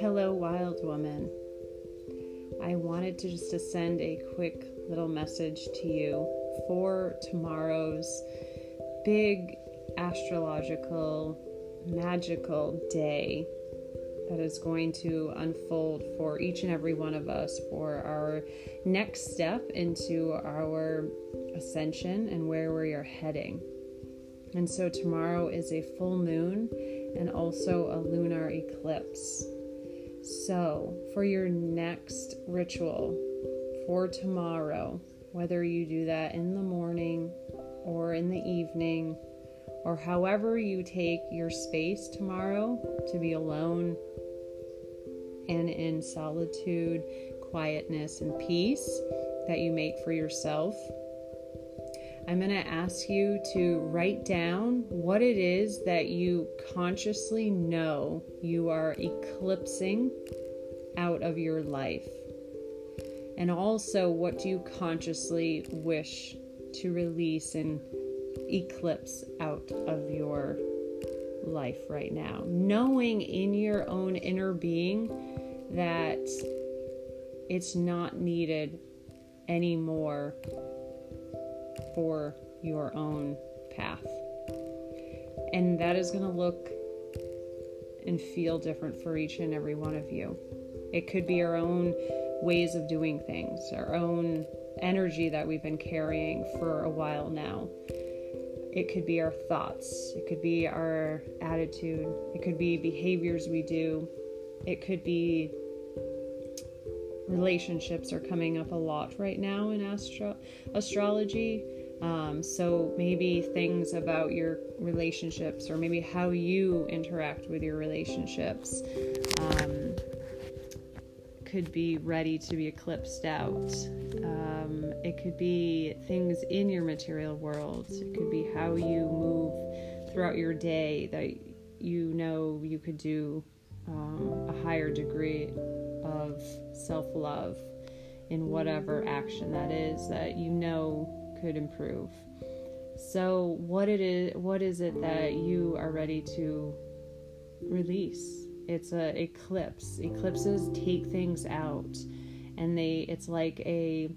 Hello, wild woman. I wanted to just send a quick little message to you for tomorrow's big astrological, magical day that is going to unfold for each and every one of us for our next step into our ascension and where we are heading. And so tomorrow is a full moon and also a lunar eclipse. So, for your next ritual for tomorrow, whether you do that in the morning or in the evening, or however you take your space tomorrow to be alone and in solitude, quietness, and peace that you make for yourself. I'm going to ask you to write down what it is that you consciously know you are eclipsing out of your life. And also, what do you consciously wish to release and eclipse out of your life right now? Knowing in your own inner being that it's not needed anymore for your own path. And that is going to look and feel different for each and every one of you. It could be our own ways of doing things, our own energy that we've been carrying for a while now. It could be our thoughts, it could be our attitude, it could be behaviors we do, it could be relationships are coming up a lot right now in astro- astrology. Um, so maybe things about your relationships or maybe how you interact with your relationships um, could be ready to be eclipsed out. Um, it could be things in your material world. It could be how you move throughout your day that you know you could do um, a higher degree of self love in whatever action that is that you know could improve. So what it is what is it that you are ready to release? It's a eclipse. Eclipses take things out and they it's like a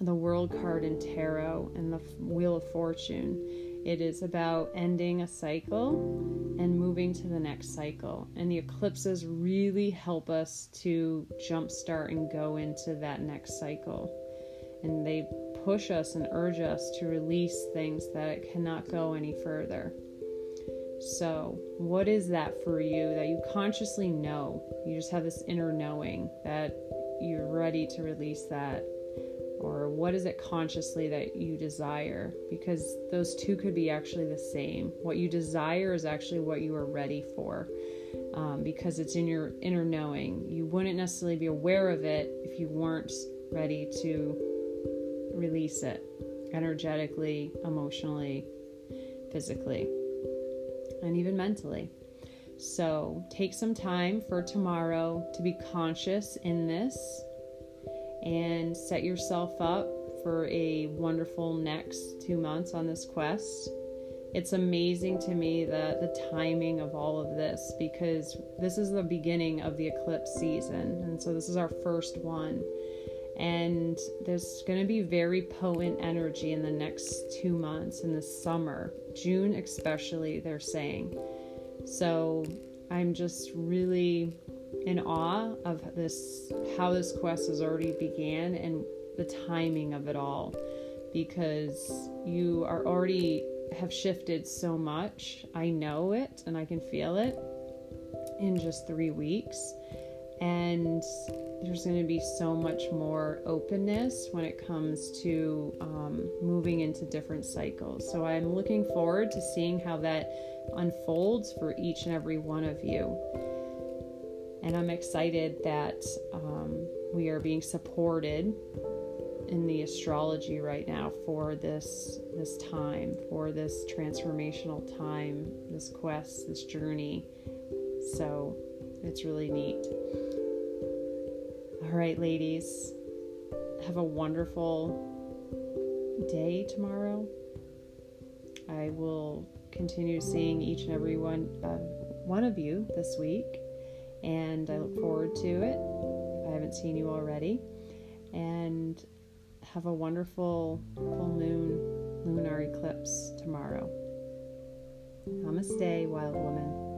the world card in tarot and the wheel of fortune it is about ending a cycle and moving to the next cycle. And the eclipses really help us to jumpstart and go into that next cycle. And they push us and urge us to release things that cannot go any further. So, what is that for you that you consciously know? You just have this inner knowing that you're ready to release that or what is it consciously that you desire? Because those two could be actually the same. What you desire is actually what you are ready for um, because it's in your inner knowing. You wouldn't necessarily be aware of it if you weren't ready to release it energetically emotionally physically and even mentally. So take some time for tomorrow to be conscious in this and set yourself up for a wonderful next two months on this quest. It's amazing to me that the timing of all of this because this is the beginning of the eclipse season, and so this is our first one. And there's going to be very potent energy in the next two months in the summer, June especially, they're saying. So I'm just really in awe of this how this quest has already began and the timing of it all because you are already have shifted so much. I know it and I can feel it in just 3 weeks and there's going to be so much more openness when it comes to um, moving into different cycles. So I'm looking forward to seeing how that unfolds for each and every one of you and I'm excited that um, we are being supported in the astrology right now for this this time, for this transformational time, this quest, this journey. So it's really neat. All right, ladies, have a wonderful day tomorrow. I will continue seeing each and every one, uh, one of you this week, and I look forward to it. If I haven't seen you already, and have a wonderful full moon lunar eclipse tomorrow. Namaste, wild woman.